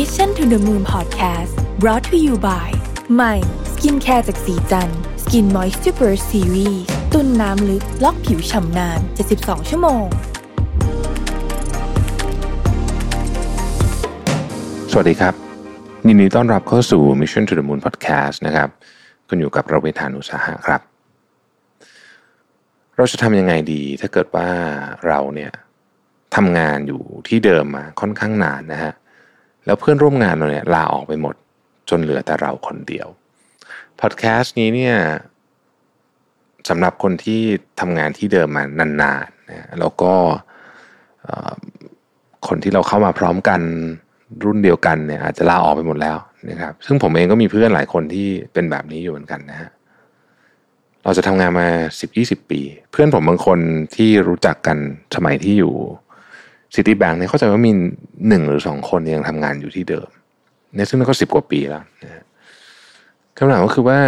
Mission to the Moon Podcast brought to you by ใหม่สกินแคร์จากศรีจันทร์ Skin Moist Super Series ตุนน้ำลึก ล็อกผิวฉ่ำนาน 72 ชั่วโมง สวัสดีครับยินดีต้อนรับเข้าสู่ Mission to the Moon Podcast นะครับคุณอยู่กับเรารวิศ หาญอุตสาหะครับ เราจะทำยังไงดี ถ้าเกิดว่าเราเนี่ยทำงานอยู่ที่เดิมมาค่อนข้างนานนะฮะ แล้วเพื่อนร่วมงานเราเนี่ยลาออกไปหมด จนเหลือแต่เราคนเดียวพอดแคสต์นี้เนี่ยสำหรับคนที่ทำงานที่เดิมมานานๆนะแล้วก็คนที่เราเข้ามาพร้อมกันรุ่นเดียวกันเนี่ยอาจจะลาออกไปหมดแล้วนะครับ ซึ่งผมเองก็มีเพื่อนหลายคนที่เป็นแบบนี้อยู่เหมือนกันนะฮะเราจะทำงานมา 10-20 ปี เพื่อนผมบางคนที่รู้จักกันสมัยที่อยู่ ซิตี้แบงค์เนี่ยเข้าใจว่ามีหนึ่งหรือสองคนยังทำงานอยู่ที่เดิมเนี่ยซึ่งนั่นก็สิบกว่าปีแล้วนะคำถามก็คือว่า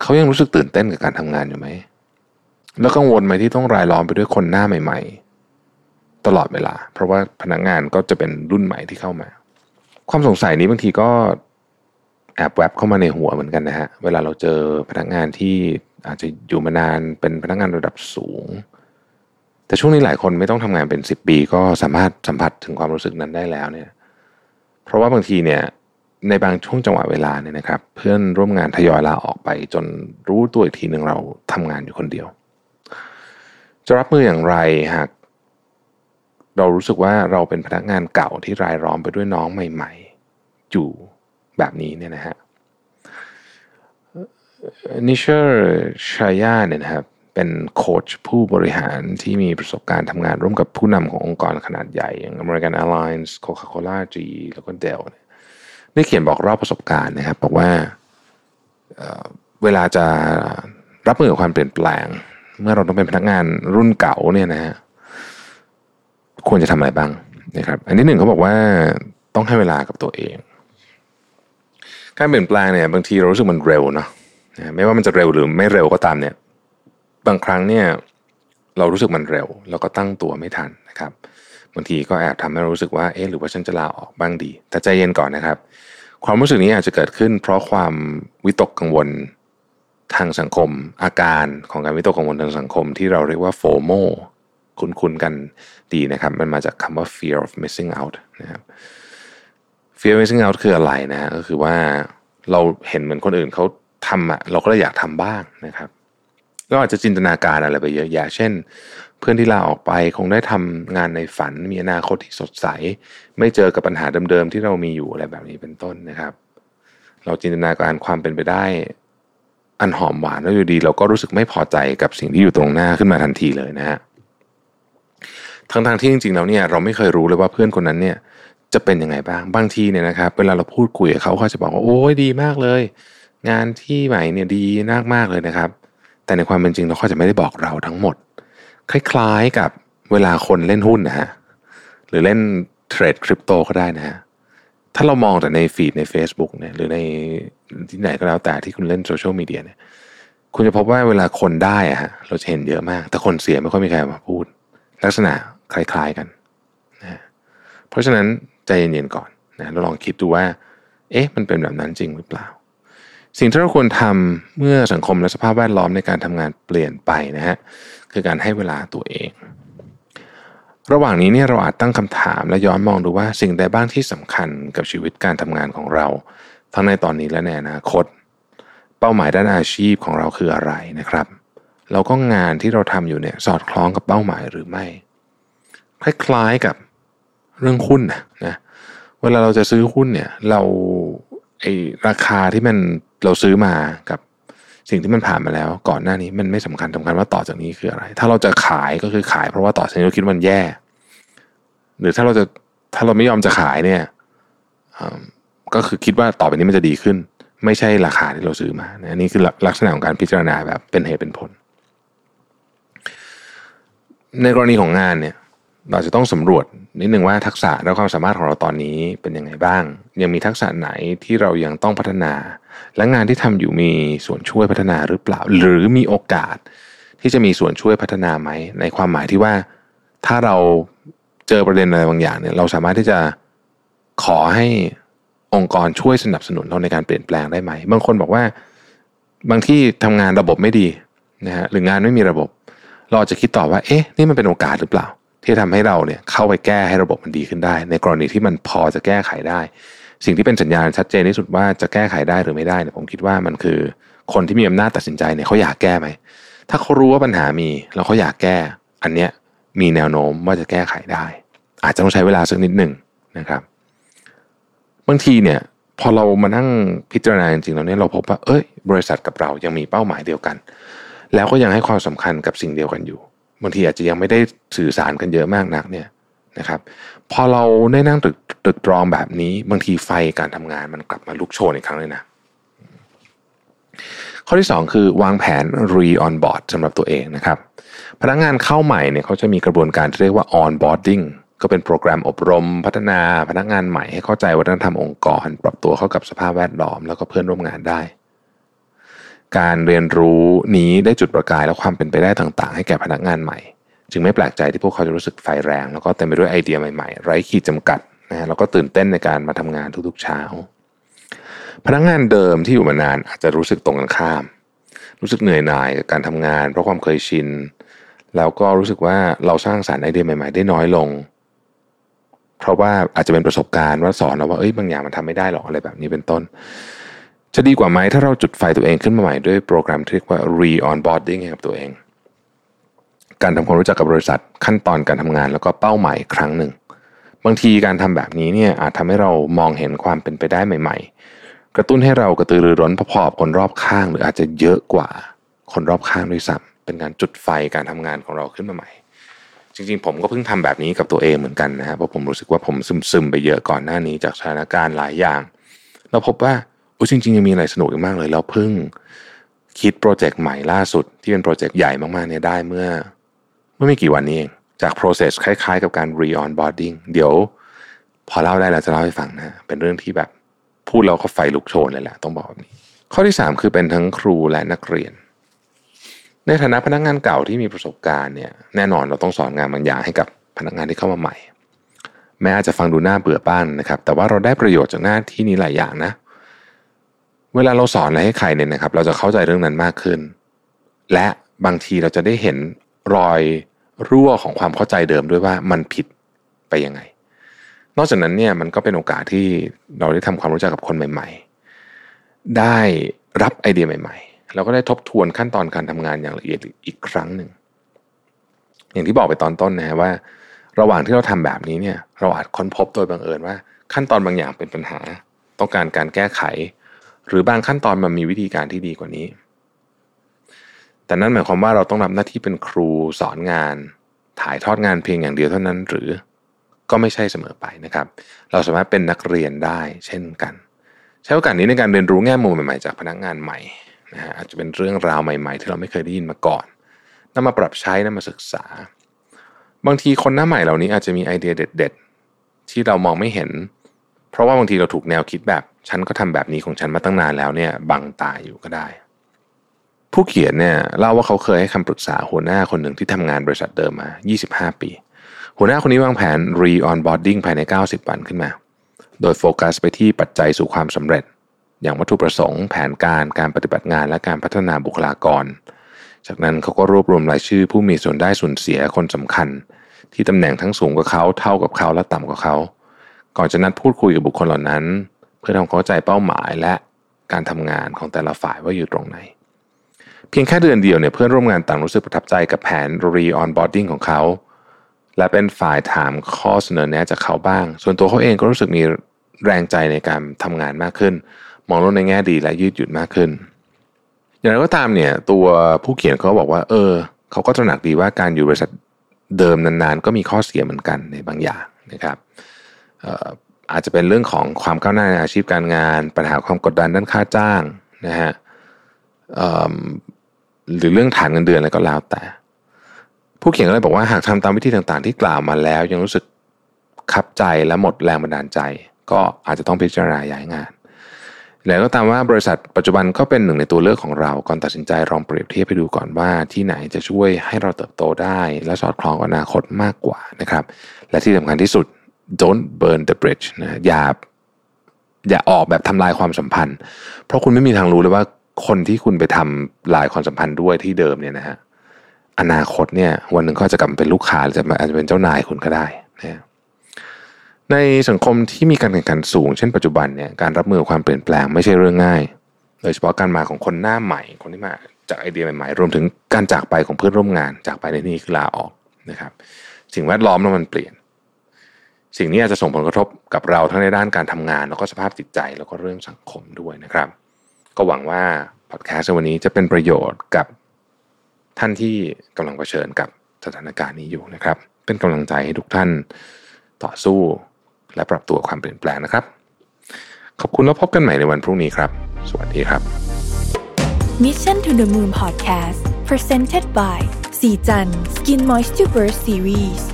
เขายังรู้สึกตื่นเต้นกับการทำงานอยู่ไหม แล้วกังวลไหมที่ต้องรายล้อมไปด้วยคนหน้าใหม่ ๆ ตลอดเวลา เพราะว่าพนักงานก็จะเป็นรุ่นใหม่ที่เข้ามา ความสงสัยนี้บางทีก็แอบแวบเข้ามาในหัวเหมือนกันนะฮะ เวลาเราเจอพนักงานที่อาจจะอยู่มานานเป็นพนักงานระดับสูง แต่ช่วงนี้หลายคนไม่ต้องทำงานเป็นสิบปี ก็สามารถสัมผัสถึงความรู้สึกนั้นได้แล้วเนี่ย เพราะว่าบางทีเนี่ยในบางช่วงจังหวะเวลาเนี่ยนะครับ เพื่อนร่วมงานทยอยลาออกไป จนรู้ตัวอีกทีหนึ่งเราทำงานอยู่คนเดียว จะรับมืออย่างไรหากเรารู้สึกว่าเราเป็นพนักงานเก่าที่รายล้อมไปด้วยน้องใหม่ ๆ อยู่แบบนี้เนี่ยนะฮะนิเชอร์ชายาเนี่ยนะครับ เป็นโค้ชผู้บริหารที่มีประสบการณ์ทำงานร่วมกับผู้นำขององค์กรขนาดใหญ่ อย่าง American Airlines Coca-Cola G แล้วก็ Dell เนี่ยได้เขียนบอกเล่าประสบการณ์นะครับ บอกว่าเเวลาจะรับมือกับความเปลี่ยนแปลง เมื่อเราต้องเป็นพนักงานรุ่นเก่าเนี่ยนะฮะควรจะทำอะไรบ้างนะครับ อันที่หนึ่งเขาบอกว่าต้องให้เวลากับตัวเอง การเปลี่ยนแปลงเนี่ยบางทีเรารู้สึกมันเร็วเนาะไม่ว่ามันจะเร็วหรือไม่เร็วก็ตามเนี่ย บางครั้งเนี่ยเรารู้สึกมันเร็ว แล้วก็ตั้งตัวไม่ทันนะครับบางทีก็แอบทำให้เรารู้สึกว่าเอ๊ะหรือว่าฉันจะลาออกบ้างดี แต่ใจเย็นก่อนนะครับ ความรู้สึกนี้อาจจะเกิดขึ้น เพราะความวิตกกังวลทางสังคม อาการของการวิตกกังวลทางสังคม ที่เราเรียกว่าโฟโมคุ้นๆกันดีนะครับ มันมาจากคำว่า fear of missing out นะครับ fear of missing out คืออะไรนะฮะก็คือว่าเราเห็นเหมือนคนอื่นเขาทำอะเราก็เลยอยากทำบ้างนะครับ ก็อาจจะจินตนาการอะไรไปเยอะแยะเช่น เพื่อนที่ลาออกไปคงได้ทำงานในฝัน มีอนาคตที่สดใส ไม่เจอกับปัญหาเดิมๆที่เรามีอยู่อะไรแบบนี้เป็นต้นนะครับ เราจินตนาการความเป็นไปได้อันหอมหวานแล้วอยู่ดี เราก็รู้สึกไม่พอใจกับสิ่งที่อยู่ตรงหน้าขึ้นมาทันทีเลยนะฮะทั้งๆที่จริงๆแล้วเนี่ยเราไม่เคยรู้เลยว่าเพื่อนคนนั้นเนี่ยจะเป็นยังไงบ้างบางทีเนี่ยนะครับ เวลาเราพูดคุยกับเขาเขาจะบอกว่าโอ้ยดีมากเลย งานที่ใหม่เนี่ยดีมากมากเลยนะครับ แต่ในความเป็นจริงเราก็จะไม่ได้บอกเราทั้งหมด คล้ายๆกับเวลาคนเล่นหุ้นนะฮะหรือเล่นเทรดคริปโตก็ได้นะฮะถ้าเรามองแต่ในฟีดใน Facebook เนี่ยหรือในที่ไหนก็แล้วแต่ที่คุณเล่นโซเชียลมีเดียเนี่ยคุณจะพบว่าเวลาคนได้อะฮะเราจะเห็นเยอะมาก แต่คนเสียไม่ค่อยมีใครมาพูด ลักษณะคล้ายๆกันนะฮะเพราะฉะนั้นใจเย็นๆก่อนนะเราลองคิดดูว่า เอ๊ะมันเป็นแบบนั้นจริงหรือเปล่า สิ่งที่เราควรทำเมื่อสังคมและสภาพแวดล้อมในการทำงานเปลี่ยนไปนะฮะคือการให้เวลาตัวเอง ระหว่างนี้เนี่ยเราอาจตั้งคำถามและย้อนมองดูว่าสิ่งใดบ้างที่สำคัญกับชีวิตการทำงานของเรา ทั้งในตอนนี้และในอนาคต เป้าหมายด้านอาชีพของเราคืออะไรนะครับแล้วก็งานที่เราทำอยู่เนี่ยสอดคล้องกับเป้าหมายหรือไม่ คล้ายๆกับเรื่องหุ้นนะนะเวลาเราจะซื้อหุ้นเนี่ยเรา ไอราคาที่มันเราซื้อมากับสิ่งที่มันผ่านมาแล้ว ก่อนหน้านี้มันไม่สำคัญสำคัญว่าต่อจากนี้คืออะไร ถ้าเราจะขายก็คือขายเพราะว่าต่อจากนี้เราคิดว่ามันแย่ หรือถ้าเราจะถ้าเราไม่ยอมจะขายเนี่ยก็คือคิดว่าต่อไปนี้มันจะดีขึ้น ไม่ใช่ราคาที่เราซื้อมาอันนี่คือลักษณะของการพิจารณาแบบเป็นเหตุเป็นผล ในกรณีของงานเนี่ย เราจะต้องสำรวจนิดนึงว่าทักษะและความสามารถของเราตอนนี้เป็นยังไงบ้าง ยังมีทักษะไหนที่เรายังต้องพัฒนา และงานที่ทำอยู่มีส่วนช่วยพัฒนาหรือเปล่า หรือมีโอกาส ที่จะมีส่วนช่วยพัฒนาไหมในความหมายที่ว่าถ้าเราเจอประเด็นอะไรบางอย่างเนี่ยเราสามารถที่จะขอให้องค์กรช่วยสนับสนุนเราในการเปลี่ยนแปลงได้ไหม บางคนบอกว่าบางที่ทำงานระบบไม่ดีนะฮะหรืองานไม่มีระบบ เราจะคิดต่อว่า เอ๊ะ นี่มันเป็นโอกาสหรือเปล่า ที่ทำให้เราเนี่ยเข้าไปแก้ให้ระบบมันดีขึ้นได้ ในกรณีที่มันพอจะแก้ไขได้ สิ่งที่เป็นสัญญาณชัดเจนที่สุดว่าจะแก้ไขได้หรือไม่ได้เนี่ยผมคิดว่ามันคือคนที่มีอำนาจตัดสินใจเนี่ยเขาอยากแก้ไหมถ้าเขารู้ว่าปัญหามีแล้วเขาอยากแก้ อันเนี้ยมีแนวโน้มว่าจะแก้ไขได้ อาจจะต้องใช้เวลาสักนิดหนึ่งนะครับ บางทีเนี่ยพอเรามานั่งพิจารณาจริงๆแล้วเนี่ยเราพบว่าเอ้ย บริษัทกับเรายังมีเป้าหมายเดียวกัน แล้วก็ยังให้ความสำคัญกับสิ่งเดียวกันอยู่ บางทีอาจจะยังไม่ได้สื่อสารกันเยอะมากนักเนี่ยนะครับ พอเราได้นั่งตึกตึกตรองแบบนี้ บางทีไฟการทำงานมันกลับมาลุกโชนอีกครั้งเลยนะ ข้อที่ 2 คือวางแผน re on board สำหรับตัวเองนะครับ พนักงงานเข้าใหม่เนี่ยเขาจะมีกระบวนการที่เรียกว่า onboarding ก็เป็นโปรแกรมอบรม พัฒนาพนักงานใหม่ให้เข้าใจวัฒนธรรมองค์กร ปรับตัวเข้ากับสภาพแวดล้อมแล้วก็เพื่อนร่วมงานได้ การเรียนรู้นี้ได้จุดประกายและความเป็นไปได้ต่างๆ ให้แก่พนักงานใหม่ จึงไม่แปลกใจที่พวกเขาจะรู้สึกไฟแรง แล้วก็เต็มไปด้วยไอเดียใหม่ๆ ไร้ขีดจำกัดนะฮะแล้วก็ตื่นเต้นในการมาทำงานทุกๆเช้า พนักงานเดิมที่อยู่มานานอาจจะรู้สึกตรงกันข้าม รู้สึกเหนื่อยหน่ายกับการทำงาน เพราะความเคยชินแล้วก็รู้สึกว่าเราสร้างสารรค์ไอเดียใหม่ๆ ได้น้อยลง เพราะว่าอาจจะเป็นประสบการณ์ว่าสอนเราว่าเอ้ยบางอย่างมันทำไม่ได้หรอกอะไรแบบนี้เป็นต้น จะดีกว่าไหมถ้าเราจุดไฟตัวเองขึ้นมาใหม่ด้วยโปรแกรมที่เรียกว่า re onboarding ให้กับตัวเองการทำความรู้จักกับบริษัทขั้นตอนการทำงานแล้วก็เป้าหมายครั้งหนึ่ง บางทีการทำแบบนี้เนี่ยอาจทำให้เรามองเห็นความเป็นไปได้ใหม่ ๆ กระตุ้นให้เรากระตือรือร้นพอๆคนรอบข้าง หรืออาจจะเยอะกว่าคนรอบข้างด้วยซ้ำเป็นการจุดไฟการทำงานของเราขึ้นมาใหม่ จริงๆ ผมก็เพิ่งทำแบบนี้กับตัวเองเหมือนกันนะฮะเพราะผมรู้สึกว่าผมซึมๆไปเยอะก่อนหน้านี้จากสถานการณ์หลายอย่าง เราพบว่า โอ้จริงๆยังมีอะไรสนุกอีกมากเลย เราเพิ่งคิดโปรเจกต์ใหม่ล่าสุดที่เป็นโปรเจกต์ใหญ่มากๆเนี่ยได้เมื่อ เมื่อไม่กี่วันนี้เองจาก process คล้ายๆ กับการ re onboarding เดี๋ยว พอเล่าได้เราจะเล่าให้ฟังนะ เป็นเรื่องที่แบบพูดเราก็ไฟลุกโชนเลยแหละต้องบอกแบบนี้ ข้อที่ 3 คือเป็นทั้งครูและนักเรียน ในฐานะพนักงานเก่าที่มีประสบการณ์เนี่ยแน่นอนเราต้องสอนงานบางอย่างให้กับพนักงานที่เข้ามาใหม่ แม้อาจจะฟังดูน่าเบื่อบ้างนะครับ แต่ว่าเราได้ประโยชน์จากหน้าที่นี้หลายอย่างนะ เวลาเราสอนอะไรให้ใครเนี่ยนะครับ เราจะเข้าใจเรื่องนั้นมากขึ้น และบางทีเราจะได้เห็นรอยรั่วของความเข้าใจเดิมด้วยว่ามันผิดไปยังไง นอกจากนั้นเนี่ยมันก็เป็นโอกาสที่เราได้ทำความรู้จักกับคนใหม่ ๆ ได้รับไอเดียใหม่ๆเราก็ได้ทบทวนขั้นตอนการทำงานอย่างละเอียดอีกครั้งหนึ่งอย่างที่บอกไปตอนต้นนะฮะว่า ระหว่างที่เราทำแบบนี้เนี่ย เราอาจค้นพบโดยบังเอิญว่า ขั้นตอนบางอย่างเป็นปัญหา ต้องการการแก้ไข หรือบางขั้นตอนมันมีวิธีการที่ดีกว่านี้ แต่นั่นหมายความว่าเราต้องรับหน้าที่เป็นครูสอนงาน ถ่ายทอดงานเพียงอย่างเดียวเท่านั้นหรือก็ไม่ใช่เสมอไปนะครับ เราสามารถเป็นนักเรียนได้เช่นกัน ใช้โอกาสนี้ในการเรียนรู้แง่มุมใหม่ๆจากพนักงานใหม่นะฮะอาจจะเป็นเรื่องราวใหม่ ๆ ที่เราไม่เคยได้ยินมาก่อนนำมาปรับใช้นำมาศึกษา บางทีคนหน้าใหม่เหล่านี้อาจจะมีไอเดียเด็ด ๆ ที่เรามองไม่เห็น เพราะว่าบางทีเราถูกแนวคิดแบบ ฉันก็ทำแบบนี้ของฉันมาตั้งนานแล้วเนี่ยบังตาอยู่ก็ได้ ผู้เขียนเนี่ยเล่าว่าเขาเคยให้คำปรึกษาหัวหน้าคนหนึ่งที่ทำงานบริษัทเดิมมา 25 ปี หัวหน้าคนนี้วางแผน re-onboarding ภายใน 90 วันขึ้นมา โดยโฟกัสไปที่ปัจจัยสู่ความสำเร็จ อย่างวัตถุประสงค์ แผนการการปฏิบัติงานและการพัฒนาบุคลากร จากนั้นเขาก็รวบรวมรายชื่อผู้มีส่วนได้ส่วนเสียคนสำคัญ ที่ตำแหน่งทั้งสูงกว่าเขาเท่ากับเขาและต่ำกว่าเขา ก่อนจะนัดพูดคุยกับบุคคลเหล่านั้น เพื่อทำความเข้าใจเป้าหมายและการทำงานของแต่ละฝ่ายว่าอยู่ตรงไหน เพียงแค่เดือนเดียวเนี่ยเพื่อนร่วมงานต่างรู้สึกประทับใจกับแผน re-onboarding ของเขา และเป็นฝ่ายถามข้อเสนอแนะจากเขาบ้าง ส่วนตัวเขาเองก็รู้สึกมีแรงใจในการทำงานมากขึ้น มองโลกในแง่ดีและยืดหยุ่นมากขึ้น อย่างไรก็ตามเนี่ยตัวผู้เขียนเขาบอกว่า เออ เขาก็ตระหนักดีว่าการอยู่บริษัทเดิมนานๆ ก็มีข้อเสียเหมือนกันในบางอย่างนะครับ อาจจะเป็นเรื่องของความก้าวหน้าในอาชีพการงาน ปัญหาความกดดันด้านค่าจ้างนะฮะหรือเรื่องฐานเงินเดือนอะไรก็แล้วแต่ ผู้เขียนก็เลยบอกว่าหากทำตามวิธีต่างๆ ที่กล่าวมาแล้ว ยังรู้สึกขับใจและหมดแรงบันดาลใจ ก็อาจจะต้องพิจารณาย้ายงานแล้วก็ตามว่าบริษัทปัจจุบันก็เป็นหนึ่งในตัวเลือกของเราก่อนตัดสินใจลองเปรียบเทียบไปดูก่อนว่าที่ไหนจะช่วยให้เราเติบโตได้ และสอดคล้องกับอนาคตมากกว่านะครับ และที่สำคัญที่สุด don't burn the bridge นะอย่าอย่าออกแบบทำลายความสัมพันธ์ เพราะคุณไม่มีทางรู้เลยว่าคนที่คุณไปทำลายความสัมพันธ์ด้วยที่เดิมเนี่ยนะฮะอนาคตเนี่ย วันหนึ่งเขาจะกลับมาเป็นลูกค้าหรือจะมาอาจจะเป็นเจ้านายคุณก็ได้นะในสังคมที่มีการแข่งขันสูง เช่นปัจจุบันเนี่ยการรับมือความเปลี่ยนแปลงไม่ใช่เรื่องง่าย โดยเฉพาะการมาของคนหน้าใหม่ คนที่มาจากไอเดียใหม่ๆ รวมถึงการจากไปของเพื่อนร่วมงานจากไปในที่นี้คือลาออกนะครับ สิ่งแวดล้อมแล้วมันเปลี่ยน สิ่งนี้อาจจะส่งผลกระทบกับเราทั้งในด้านการทำงาน แล้วก็สภาพจิตใจแล้วก็เรื่องสังคมด้วยนะครับ ก็หวังว่าพอดแคสต์วันนี้จะเป็นประโยชน์กับท่านที่กำลังเผชิญกับสถานการณ์นี้อยู่นะครับ เป็นกำลังใจให้ทุกท่านต่อสู้ และปรับตัวความเปลี่ยนแปลงนะครับ ขอบคุณแล้วพบกันใหม่ในวันพรุ่งนี้ครับ สวัสดีครับ Mission to the Moon Podcast Presented by สีจัน Skin Moisture Burst Series